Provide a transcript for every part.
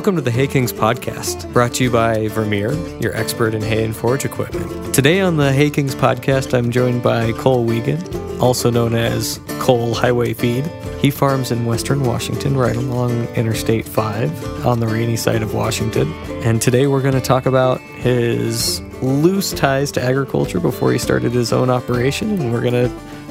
Welcome to the Hay Kings podcast, brought to you by Vermeer, your expert in hay and forage equipment. Today on the Hay Kings podcast, I'm joined by Cole Wiegand, also known as Cole Highway Feed. He farms in western Washington, right along Interstate 5 on the rainy side of Washington. And today we're going to talk about his loose ties to agriculture before he started his own operation, and we're going to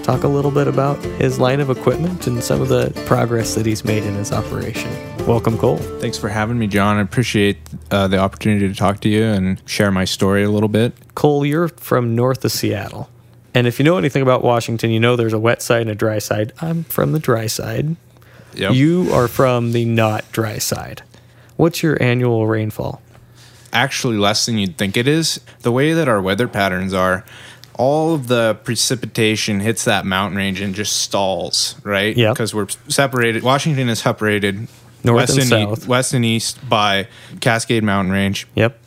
talk a little bit about his line of equipment and some of the progress that he's made in his operation. Welcome, Cole. Thanks for having me, John. I appreciate uh, the opportunity to talk to you and share my story a little bit. Cole, you're from north of Seattle. And if you know anything about Washington, you know there's a wet side and a dry side. I'm from the dry side. Yep. You are from the not dry side. What's your annual rainfall? Actually, less than you'd think it is. The way that our weather patterns are, all of the precipitation hits that mountain range and just stalls, right? Yeah. Because we're separated. Washington is separated North west and e- south. west and east by Cascade Mountain Range. Yep.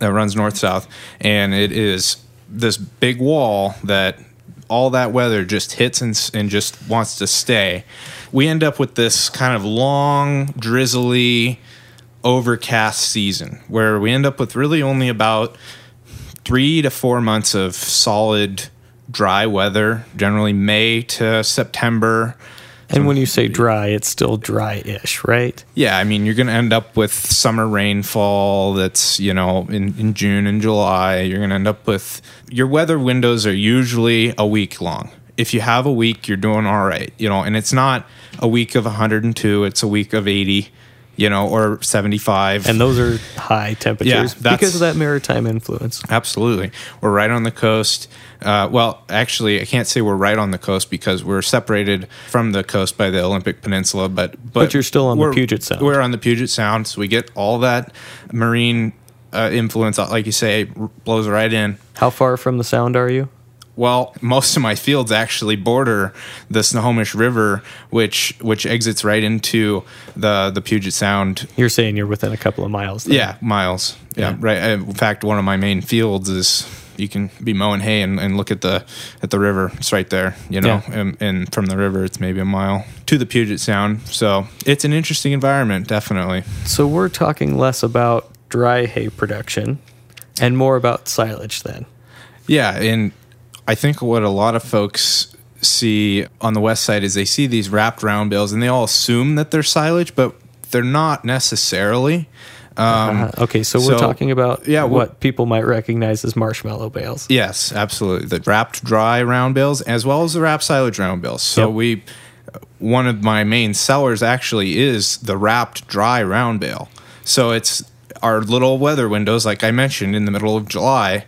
that runs north south, and it is this big wall that all that weather just hits and, and just wants to stay. We end up with this kind of long, drizzly, overcast season where we end up with really only about three to four months of solid, dry weather, generally May to September. And when you say dry, it's still dry ish, right? Yeah, I mean, you're going to end up with summer rainfall that's, you know, in, in June and July. You're going to end up with your weather windows are usually a week long. If you have a week, you're doing all right, you know, and it's not a week of 102, it's a week of 80, you know, or 75. And those are high temperatures that's- because of that maritime influence. Absolutely. We're right on the coast. Uh, well, actually, I can't say we're right on the coast because we're separated from the coast by the Olympic Peninsula, but but, But you're still on the Puget Sound. We're on the Puget Sound, so we get all that marine uh, influence, like you say, blows right in. How far from the sound are you? Well, most of my fields actually border the Snohomish River, which which exits right into the the Puget Sound You're saying you're within a couple of miles. then. yeah, miles. Yeah, Yeah. right. Uh, In fact, one of my main fields is you can be mowing hay and, and look at the at the river. It's right there, you know. Yeah. And, and from the river, it's maybe a mile to the Puget Sound. So it's an interesting environment, definitely. So we're talking less about dry hay production and more about silage then. Yeah, and I think what a lot of folks see on the west side is they see these wrapped round bales and they all assume that they're silage, but they're not necessarily. Um, Uh, okay, so we're talking about yeah, what people might recognize as marshmallow bales. Yes, absolutely. The wrapped dry round bales as well as the wrapped silage round bales. So Yep. we one of my main sellers actually is the wrapped dry round bale. So it's our little weather windows like I mentioned in the middle of July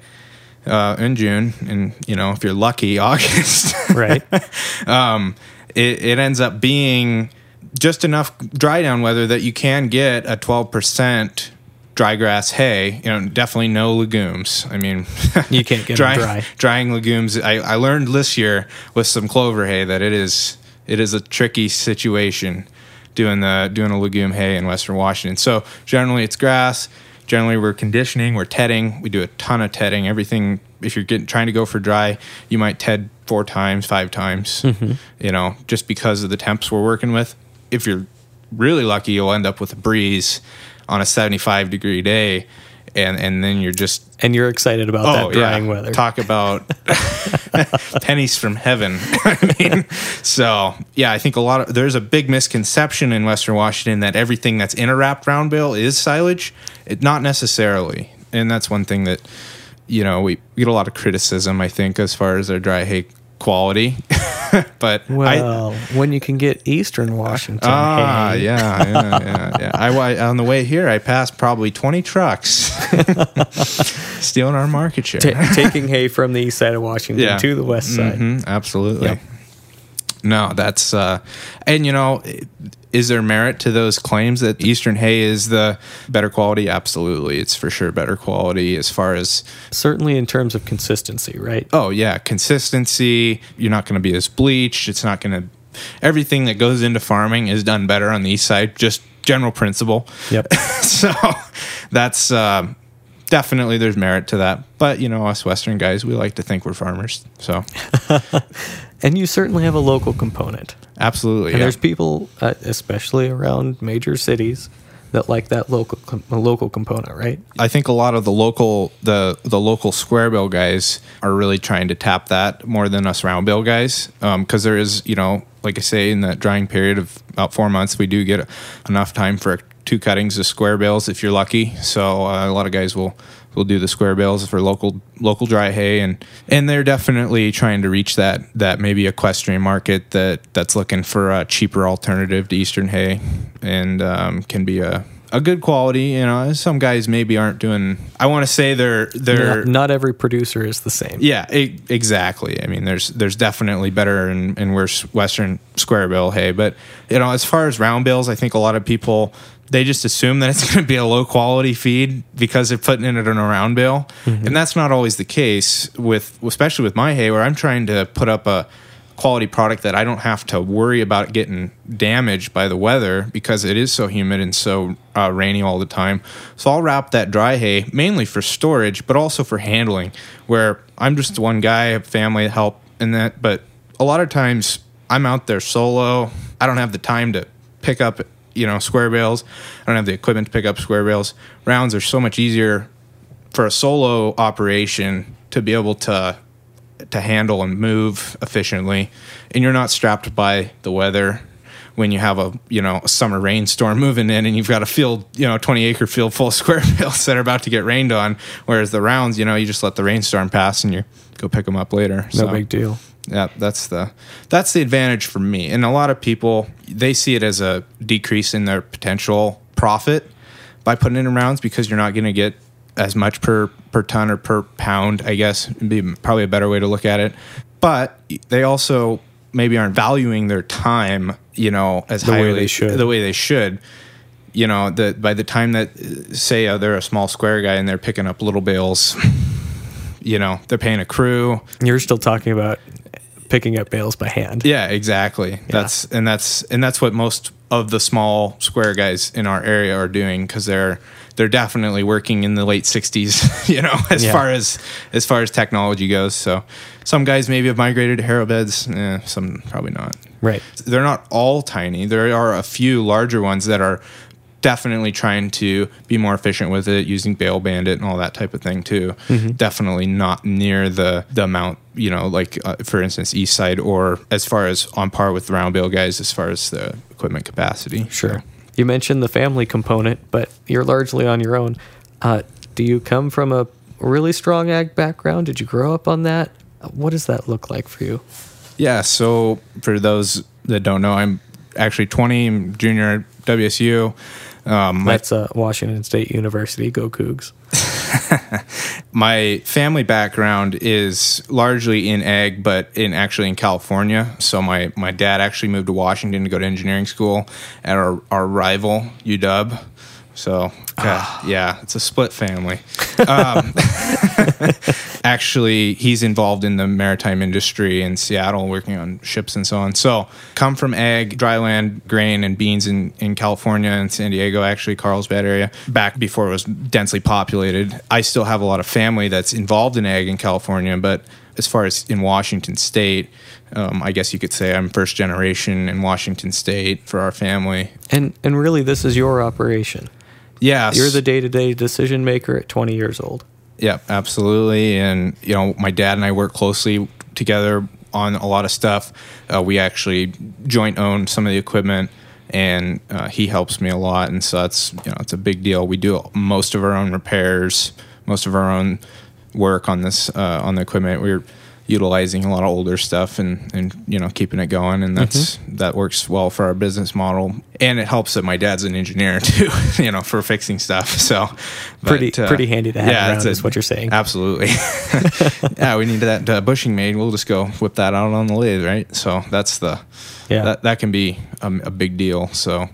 uh, in June and you know if you're lucky August. Right. um, it, it ends up being just enough dry down weather that you can get a 12% dry grass hay. You know, definitely no legumes. I mean, You can't get dry, dry. Drying legumes. I, I learned this year with some clover hay that it is it is a tricky situation doing the doing a legume hay in Western Washington. So generally it's grass. Generally we're conditioning, we're tedding. We do a ton of tedding. Everything. If you're getting trying to go for dry, you might ted four times, five times. Mm-hmm. You know, just because of the temps we're working with. If you're really lucky, you'll end up with a breeze on a 75 degree day, and and then you're just And you're excited about that oh, drying weather. Oh, Talk about pennies from heaven. I mean, so yeah, I think a lot of there's a big misconception in Western Washington that everything that's in a wrapped round bale is silage. It not necessarily, and that's one thing that you know we, we get a lot of criticism. I think as far as our dry hay quality, but I, well, when you can get Eastern Washington Ah, hay, yeah, yeah, yeah, yeah. I, I on the way here, I passed probably twenty trucks stealing our market share. ta- taking hay from the east side of Washington Yeah. to the west side. Mhm, absolutely. Yep. No, that's uh, and you know, is there merit to those claims that Eastern hay is the better quality? Absolutely, it's for sure better quality as far as Certainly in terms of consistency, right? oh yeah, consistency. You're not going to be as bleached. It's not going to. Everything that goes into farming is done better on the east side. Just general principle. Yep. so that's um, definitely there's merit to that. But you know, us Western guys, we like to think we're farmers. So and you certainly have a local component. absolutely, And yeah. there's people, uh, especially around major cities, that like that local com- local component, right? I think a lot of the local the the local square bill guys are really trying to tap that more than us round bill guys because there is you know like I say in that drying period of about four months we do get enough time for two cuttings of square bales if you're lucky. So uh, a lot of guys will will do the square bales for local local dry hay and and they're definitely trying to reach that that maybe equestrian market that that's looking for a cheaper alternative to eastern hay and um, can be a a good quality. You know, some guys maybe aren't doing. I want to say they're they're Not, not every producer is the same. yeah, e- exactly. I mean, there's there's definitely better and, and worse Western square bill hay, but you know, as far as round bills, I think a lot of people they just assume that it's going to be a low quality feed because they're putting it in a round bill, and that's not always the case with especially with my hay where I'm trying to put up a quality product that I don't have to worry about getting damaged by the weather because it is so humid and so uh, rainy all the time. So I'll wrap that dry hay mainly for storage, but also for handling. Where I'm just one guy, family help in that, but a lot of times I'm out there solo. I don't have the time to pick up, you know, square bales. I don't have the equipment to pick up square bales. Rounds are so much easier for a solo operation to be able to to handle and move efficiently and you're not strapped by the weather when you have a you know a summer rainstorm moving in and you've got a field you know 20 acre field full of square bales that are about to get rained on whereas the rounds you know you just let the rainstorm pass and you go pick them up later No big deal. Yeah that's the that's the advantage for me. And a lot of people they see it as a decrease in their potential profit by putting in rounds because you're not going to get as much per per ton or per pound i guess. Would be probably a better way to look at it. But they also maybe aren't valuing their time you know as The way highly they should. the way they should. You know that by the time that say uh, they're a small square guy and they're picking up little bales you know they're paying a crew. You're still talking about picking up bales by hand. yeah, exactly. That's and that's and that's what most of the small square guys in our area are doing because they're they're definitely working in the late '60s. You know, as Yeah. far as as far as technology goes. So some guys maybe have migrated to harrow beds. Eh, some probably not. Right. They're not all tiny. There are a few larger ones that are definitely trying to be more efficient with it using Bale Bandit and all that type of thing too. Definitely not near the the amount, you know, like uh, for instance East Side or as far as on par with the round bale guys as far as the equipment capacity. Sure. You mentioned the family component, but you're largely on your own. Uh, do you come from a really strong ag background? Did you grow up on that? What does that look like for you? Yeah, so for those that don't know, I'm actually 20, junior at WSU. Um, That's uh, Washington State University. Go Cougs. my family background is largely in ag, but in actually in California. So my, my dad actually moved to Washington to go to engineering school at our, our rival UW. So God, yeah, it's a split family. Um, actually, he's involved in the maritime industry in Seattle, working on ships and so on. So come from ag, dryland, grain, and beans in, in California and San Diego, actually Carlsbad area, back before it was densely populated. I still have a lot of family that's involved in ag in California, but as far as in Washington State, um, I guess you could say I'm first generation in Washington State for our family. And and really, this is your operation. Yeah, You're the day to day decision maker at 20 years old. Yeah, absolutely. And you know, my dad and I work closely together on a lot of stuff. Uh, we actually joint own some of the equipment, and uh, he helps me a lot. And so that's you know, it's a big deal. We do most of our own repairs, most of our own work on this uh, on the equipment. We're utilizing a lot of older stuff and and you know keeping it going and that's that works well for our business model and it helps that my dad's an engineer too you know for fixing stuff so Pretty uh, pretty handy to have around, it's a- is what you're saying. Absolutely. yeah, we need that uh, bushing made. We'll just go whip that out on the lathe, right? So that's the Yeah. that that can be a, a big deal. So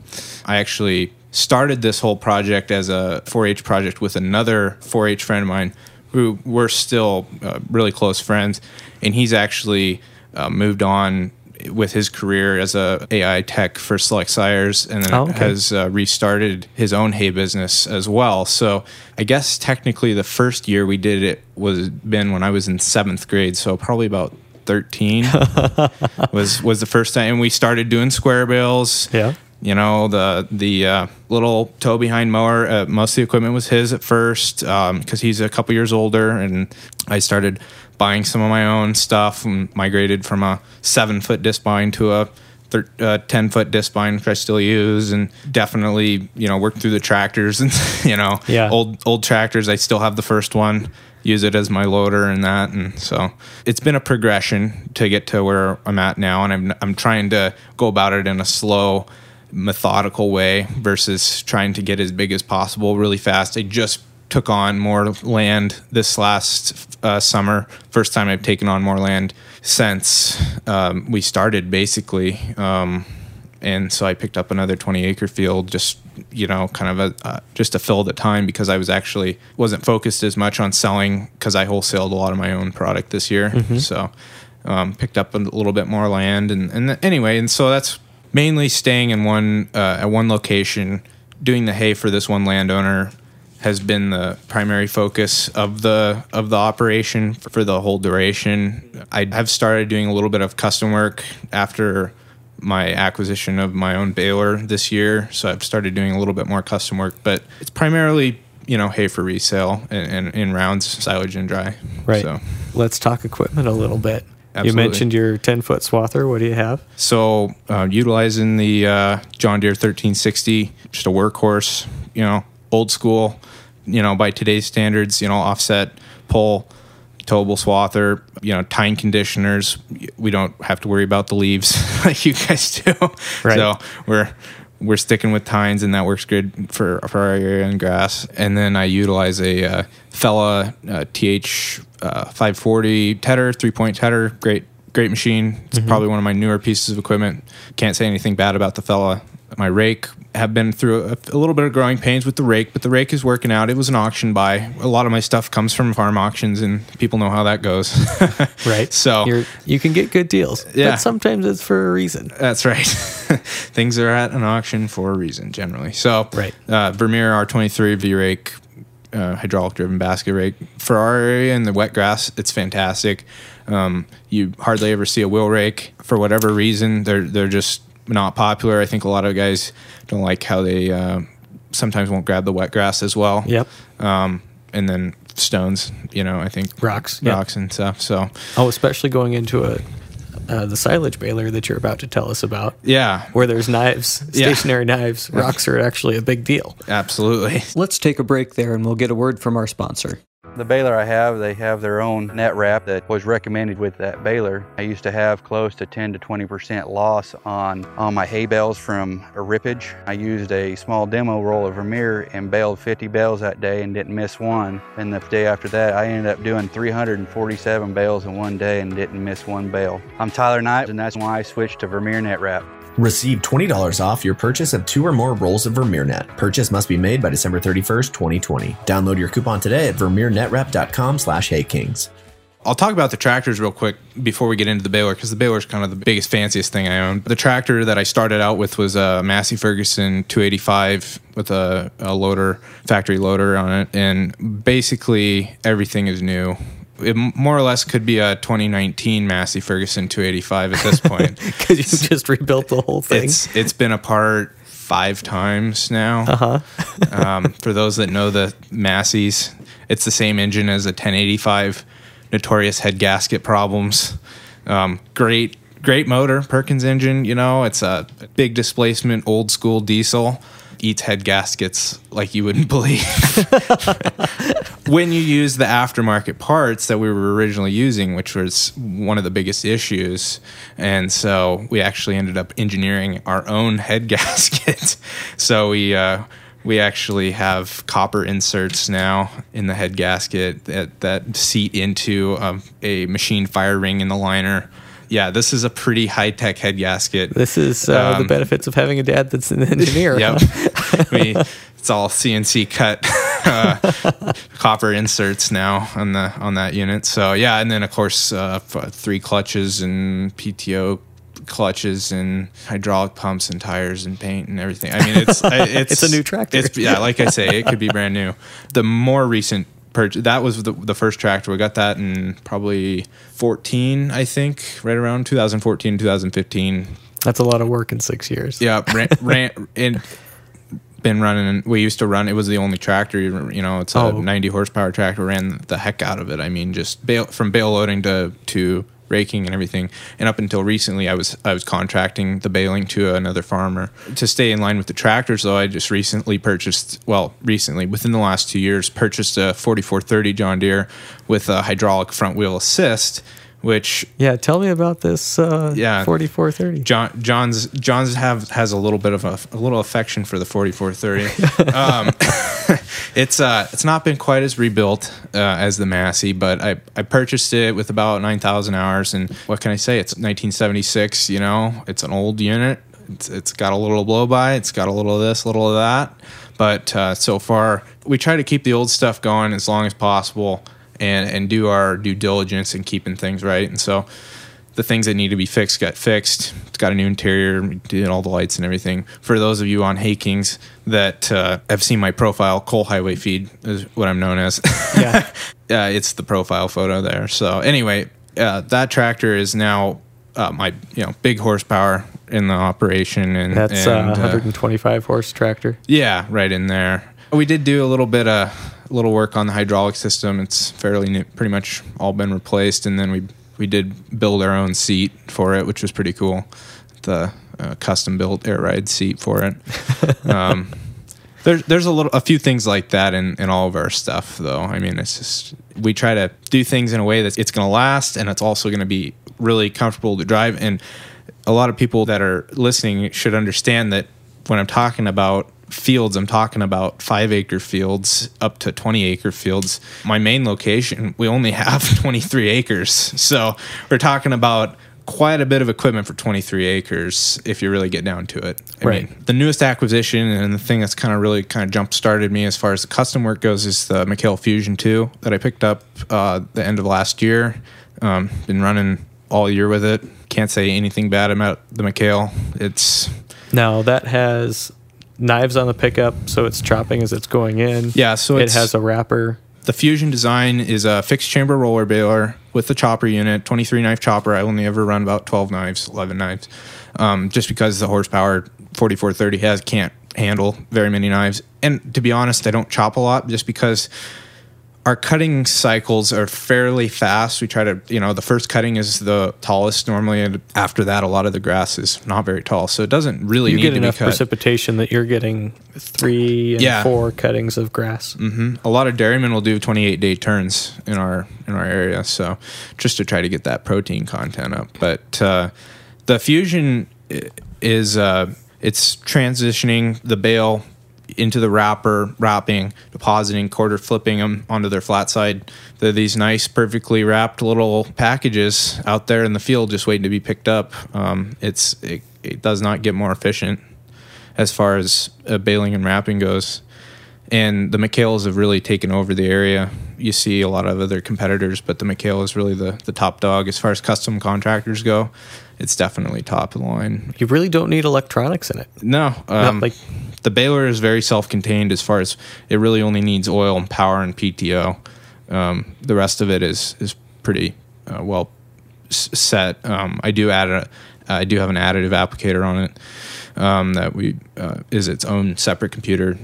I actually started this whole project as a 4-H project with another 4-H friend of mine who we're still uh, really close friends, and he's actually uh, moved on with his career as a AI tech for Select Sires, and then Oh, okay. has uh, restarted his own hay business as well. So I guess technically the first year we did it was been when I was in seventh grade, so probably about thirteen was was the first time, and we started doing square bales. Yeah. You know, the the uh, little tow behind mower. Uh, most of the equipment was his at first because he's a couple years older, and I started buying some of my own stuff and migrated from a seven foot discbine to a thir- uh, 10 foot discbine, which I still use, and definitely, you know, work through the tractors and, you know, Yeah. old, old tractors. I still have the first one, use it as my loader and that. And so it's been a progression to get to where I'm at now. And I'm, I'm trying to go about it in a slow, methodical way versus trying to get as big as possible really fast. I just took on more land this last uh, summer. First time I've taken on more land since um, we started, basically. Um, and so I picked up another 20 acre field, just you know, kind of a uh, just to fill the time because I was actually wasn't focused as much on selling because I wholesaled a lot of my own product this year. So um, picked up a little bit more land, and and anyway, and so that's mainly staying in one uh, at one location, doing the hay for this one landowner has been the primary focus of the of the operation for the whole duration. I have started doing a little bit of custom work after my acquisition of my own baler this year, so I've started doing a little bit more custom work, but it's primarily you know hay for resale and, in rounds, silage and dry. Right. So, Let's talk equipment a little bit. You mentioned your 10 foot swather. What do you have? So, uh, utilizing the uh, John Deere 1360, just a workhorse, you know, old school, you know, by today's standards, you know, offset pull, towable swather, you know, tine conditioners. We don't have to worry about the leaves like you guys do. Right. So we're we're sticking with tines, and that works good for for our area and grass. And then I utilize a uh, Fella uh, TH uh, 540 tedder, three point tedder. Great, great machine. It's probably one of my newer pieces of equipment. Can't say anything bad about the Fella. My rake have been through a, a little bit of growing pains with the rake, but the rake is working out. It was an auction buy. A lot of my stuff comes from farm auctions, and people know how that goes. Right. So You're, you can get good deals. Yeah. But sometimes it's for a reason. That's right. Things are at an auction for a reason, generally. So, Right. uh, Vermeer R23 V rake, uh, hydraulic driven basket rake. For our area in the wet grass, it's fantastic. Um, you hardly ever see a wheel rake for whatever reason. They're they're just not popular. I think a lot of guys don't like how they uh, sometimes won't grab the wet grass as well. Yep. Um, and then stones, you know, I think Rocks, yeah. rocks and stuff. So, Oh, especially going into a uh, the silage baler that you're about to tell us about, yeah, where there's knives, Yeah. stationary knives. Rocks are actually a big deal. absolutely. Let's take a break there and we'll get a word from our sponsor. The baler I have, they have their own net wrap that was recommended with that baler. I used to have close to 10 to 20% loss on, on my hay bales from a rippage. I used a small demo roll of Vermeer and baled 50 bales that day and didn't miss one. And the day after that, I ended up doing 347 bales in one day and didn't miss one bale. I'm Tyler Knight, and that's why I switched to Vermeer net wrap. Receive $20 off your purchase of two or more rolls of VermeerNet. Purchase must be made by December 31st, 2020. Download your coupon today at vermeernetrep.com slash haykings. I'll talk about the tractors real quick before we get into the baler because the baler is kind of the biggest, fanciest thing I own. The tractor that I started out with was a Massey Ferguson 285 with a, a loader, factory loader on it, and basically everything is new. It more or less could be a 2019 Massey Ferguson 285 at this point. Because you've just rebuilt the whole thing. it's it's been apart five times now. Uh-huh. um, for those that know the Masseys, it's the same engine as a 1085. Notorious head gasket problems. Um, great great motor, Perkins engine. You know, it's a big displacement, old school diesel. Eats head gaskets like you wouldn't believe. when you use the aftermarket parts that we were originally using, which was one of the biggest issues. And so we actually ended up engineering our own head gasket. so we, uh, we actually have copper inserts now in the head gasket that, that seat into um, a machine fire ring in the liner. Yeah, this is a pretty high tech head gasket. this is uh, the Um, benefits of having a dad that's an engineer. Yep. we, it's all CNC cut uh, copper inserts now on the on that unit. So yeah, and then of course uh, f- three clutches and PTO clutches and hydraulic pumps and tires and paint and everything. I mean, it's it's It's a new tractor. It's, yeah, like I say, it could be brand new. The more recent purchase that was the, the first tractor. We got that in probably 14, I think, right around 2014, 2015. That's a lot of work in six years. Yeah, ran, ran and been running. We used to run. It was the only tractor. You know, it's a Oh. 90 horsepower tractor. Ran the heck out of it. I mean, just bail, from bale loading to to raking and everything. And up until recently, I was I was contracting the baling to another farmer to stay in line with the tractors. Though I just recently purchased, well, recently within the last two years, purchased a 4430 John Deere with a hydraulic front wheel assist, which Yeah, tell me about this uh, Yeah. 4430. John John's John's have has a little bit of a, a little affection for the 4430. um, it's uh it's not been quite as rebuilt uh, as the Massey, but I I purchased it with about 9,000 hours and what can I say? It's 1976, you know. It's an old unit. It's, it's got a little blow by, it's got a little of this, a little of that. But uh, so far, we try to keep the old stuff going as long as possible and, and do our due diligence in keeping things right. And so the things that need to be fixed got fixed. It's got a new interior, did all the lights and everything. For those of you on Hay Kings that uh, have seen my profile, Cole Highway Feed is what I'm known as. Yeah. uh, it's the profile photo there. So anyway, uh, that tractor is now uh, my you know big horsepower in the operation, and That's and, uh, 125 horse tractor. yeah, right in there. We did do a little bit of a little work on the hydraulic system. It's fairly new, pretty much all been replaced, and then we we did build our own seat for it, which was pretty cool. The uh, custom built air ride seat for it. um, there's there's a little a few things like that in, in all of our stuff though. I mean, it's just we try to do things in a way that it's going to last and it's also going to be really comfortable to drive. And a lot of people that are listening should understand that when I'm talking about fields, I'm talking about five acre fields up to 20 acre fields. My main location, we only have 23 acres. So we're talking about quite a bit of equipment for 23 acres if you really get down to it. I Right. mean, the newest acquisition and the thing that's kind of really kind of jump started me as far as the custom work goes is the McHale Fusion 2 that I picked up uh, the end of last year. Um, been running all year with it. Can't say anything bad about the McHale. It's Now that has knives on the pickup, so it's chopping as it's going in. Yeah, so it has a wrapper. the Fusion design is a fixed chamber roller baler with the chopper unit, 23 knife chopper. I only ever run about 12 knives, 11 knives, um, just because the horsepower 4430 has can't handle very many knives. And to be honest, I don't chop a lot just because our cutting cycles are fairly fast. We try to, you know, the first cutting is the tallest normally, and after that, a lot of the grass is not very tall, so it doesn't really You need get to enough be cut. precipitation that you're getting three and Yeah. four cuttings of grass. hmm A lot of dairymen will do 28 day turns in our in our area, so just to try to get that protein content up. But uh, the fusion is uh, it's transitioning the bale into the wrapper, wrapping, depositing, quarter flipping them onto their flat side. They're these nice, perfectly wrapped little packages out there in the field, just waiting to be picked up. Um, it's it, it does not get more efficient as far as uh, baling and wrapping goes and the McHales have really taken over the area. You see a lot of other competitors, but the McHale is really the, the top dog as far as custom contractors go. It's definitely top of the line. You really don't need electronics in it. No, um, like- the baler is very self-contained as far as it really only needs oil and power and PTO. Um, the rest of it is is pretty uh, well s- set. Um, I do add a I do have an additive applicator on it um, that we uh, is its own separate computer,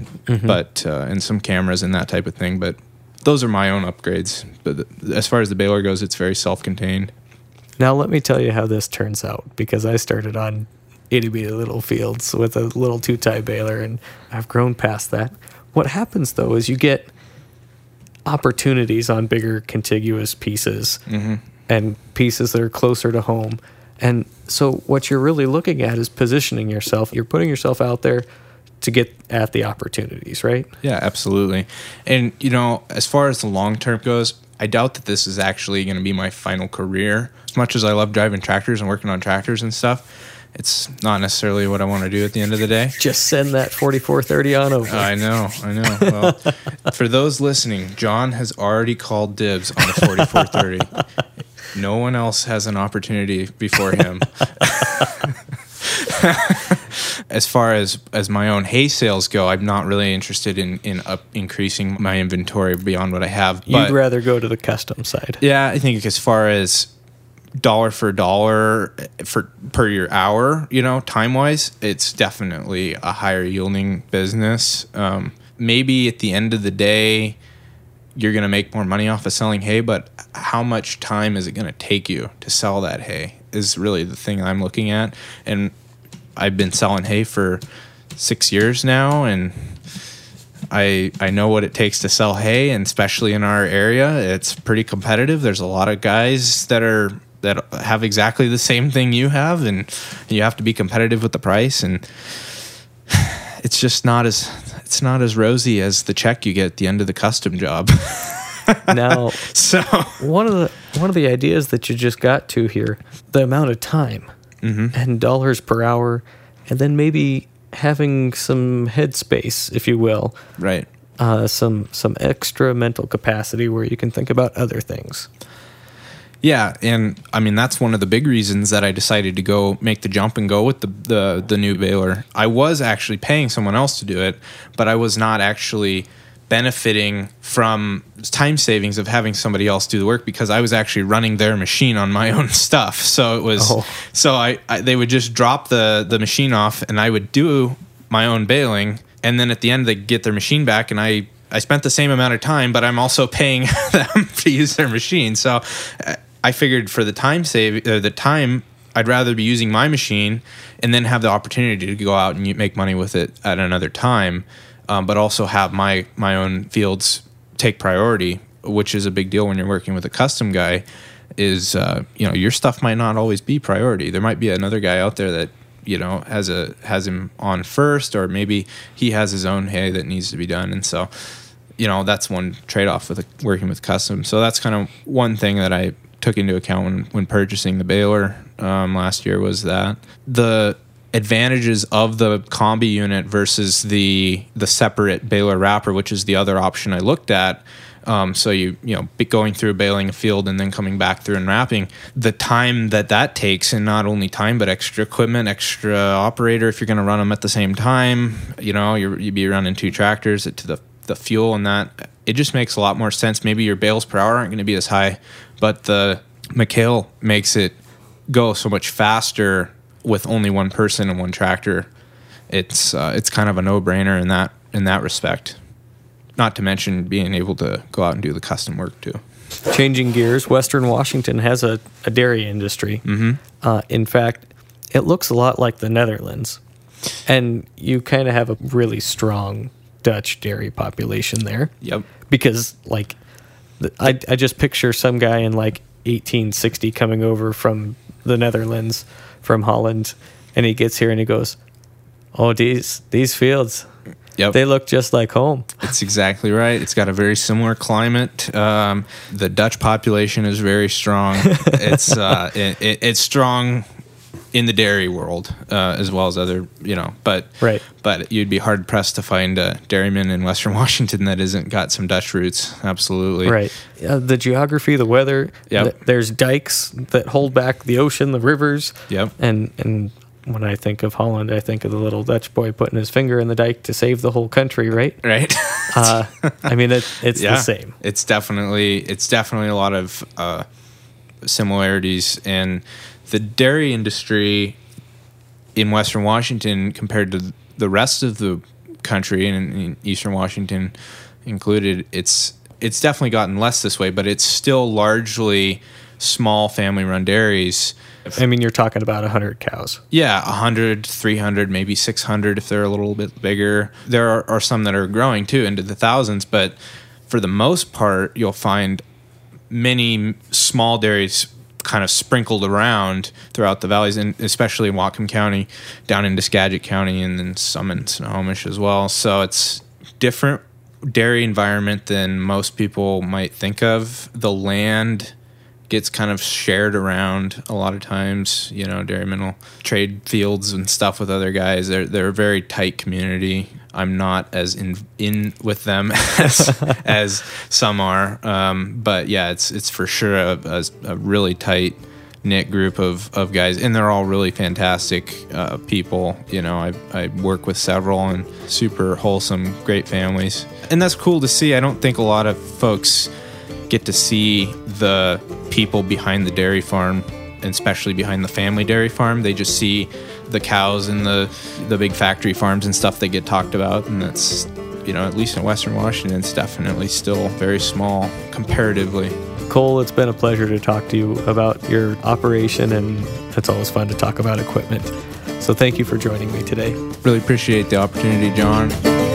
but uh, and some cameras and that type of thing. But those are my own upgrades. But the, as far as the baler goes, it's very self-contained. Now let me tell you how this turns out because I started on itty bitty little fields with a little two tie baler and I've grown past that. What happens though is you get opportunities on bigger contiguous pieces mm-hmm. and pieces that are closer to home. And so what you're really looking at is positioning yourself. You're putting yourself out there to get at the opportunities, right? Yeah, absolutely. And you know, as far as the long term goes, I doubt that this is actually going to be my final career. As much as I love driving tractors and working on tractors and stuff, it's not necessarily what I want to do at the end of the day. Just send that 4430 on over. I know, I know. Well, for those listening, John has already called dibs on the 4430. No one else has an opportunity before him. as far as as my own hay sales go, I'm not really interested in in up increasing my inventory beyond what I have. You'd rather go to the custom side. yeah, I think as far as dollar for dollar for per your hour, you know, time wise, it's definitely a higher yielding business. Um, maybe at the end of the day, you're going to make more money off of selling hay, but how much time is it going to take you to sell that hay is really the thing I'm looking at. And I've been selling hay for six years now, and I I know what it takes to sell hay, and especially in our area, it's pretty competitive. There's a lot of guys that are that have exactly the same thing you have, and you have to be competitive with the price, and it's just not as it's not as rosy as the check you get at the end of the custom job. Now, so one of the one of the ideas that you just got to here, the amount of time and dollars per hour, and then maybe having some headspace, if you will, right. uh, some some extra mental capacity where you can think about other things. Yeah, and I mean that's one of the big reasons that I decided to go make the jump and go with the the, the new baler. I was actually paying someone else to do it, but I was not actually benefiting from time savings of having somebody else do the work because I was actually running their machine on my own stuff. So it was Oh. so I, I they would just drop the the machine off and I would do my own baling and then at the end they get their machine back and I I spent the same amount of time but I'm also paying them to use their machine. So uh, I figured for the time save uh, the time I'd rather be using my machine and then have the opportunity to go out and make money with it at another time, um, but also have my my own fields take priority, which is a big deal when you're working with a custom guy. Is uh, you know your stuff might not always be priority. There might be another guy out there that you know has a has him on first, or maybe he has his own hay that needs to be done, and so you know that's one trade off with working with custom. So that's kind of one thing that I took into account when when purchasing the baler um, last year was that the advantages of the combi unit versus the the separate baler wrapper, which is the other option I looked at. Um, so you you know going through baling a field and then coming back through and wrapping the time that that takes and not only time but extra equipment extra operator if you're going to run them at the same time you know you're, you'd be running two tractors to the the fuel and that it just makes a lot more sense maybe your bales per hour aren't going to be as high but the McHale makes it go so much faster with only one person and one tractor it's uh, it's kind of a no-brainer in that in that respect not to mention being able to go out and do the custom work too. Changing gears, Western Washington has a, a dairy industry. Mm-hmm. Uh, in fact, it looks a lot like the Netherlands, and you kind of have a really strong Dutch dairy population there. Yep. Because like I, I just picture some guy in like 1860 coming over from the Netherlands from Holland and he gets here and he goes oh these these fields Yep. they look just like home It's exactly right. It's got a very similar climate. Um, the Dutch population is very strong. it's uh, it, it, it's strong in the dairy world uh, as well as other you know. But Right. But you'd be hard pressed to find a dairyman in Western Washington that isn't got some Dutch roots. Absolutely. right uh, the geography the weather Yep. th- there's dikes that hold back the ocean the rivers Yep. and and when I think of Holland, I think of the little Dutch boy putting his finger in the dike to save the whole country, right? Right. Uh, I mean, it, it's the same. It's definitely it's definitely a lot of uh, similarities, and the dairy industry in Western Washington compared to the rest of the country and in Eastern Washington included, it's it's definitely gotten less this way, but it's still largely small family run dairies. I mean, you're talking about 100 cows. Yeah, 100, 300, maybe 600 if they're a little bit bigger. There are, are some that are growing too into the thousands, but for the most part, you'll find many small dairies kind of sprinkled around throughout the valleys, and especially in Whatcom County, down into Skagit County, and then some in Snohomish as well. So it's different dairy environment than most people might think of. The land gets kind of shared around a lot of times. You know, dairymen will trade fields and stuff with other guys. They're they're a very tight community. I'm not as in in with them as as some are, um, but yeah, it's it's for sure a, a, a really tight knit group of, of guys, and they're all really fantastic uh, people. You know, I I work with several and super wholesome, great families, and that's cool to see. I don't think a lot of folks get to see the people behind the dairy farm and especially behind the family dairy farm. They just see the cows and the the big factory farms and stuff that get talked about, and that's you know at least in Western Washington, it's definitely still very small comparatively. Cole, it's been a pleasure to talk to you about your operation, and it's always fun to talk about equipment. So thank you for joining me today. Really appreciate the opportunity, John.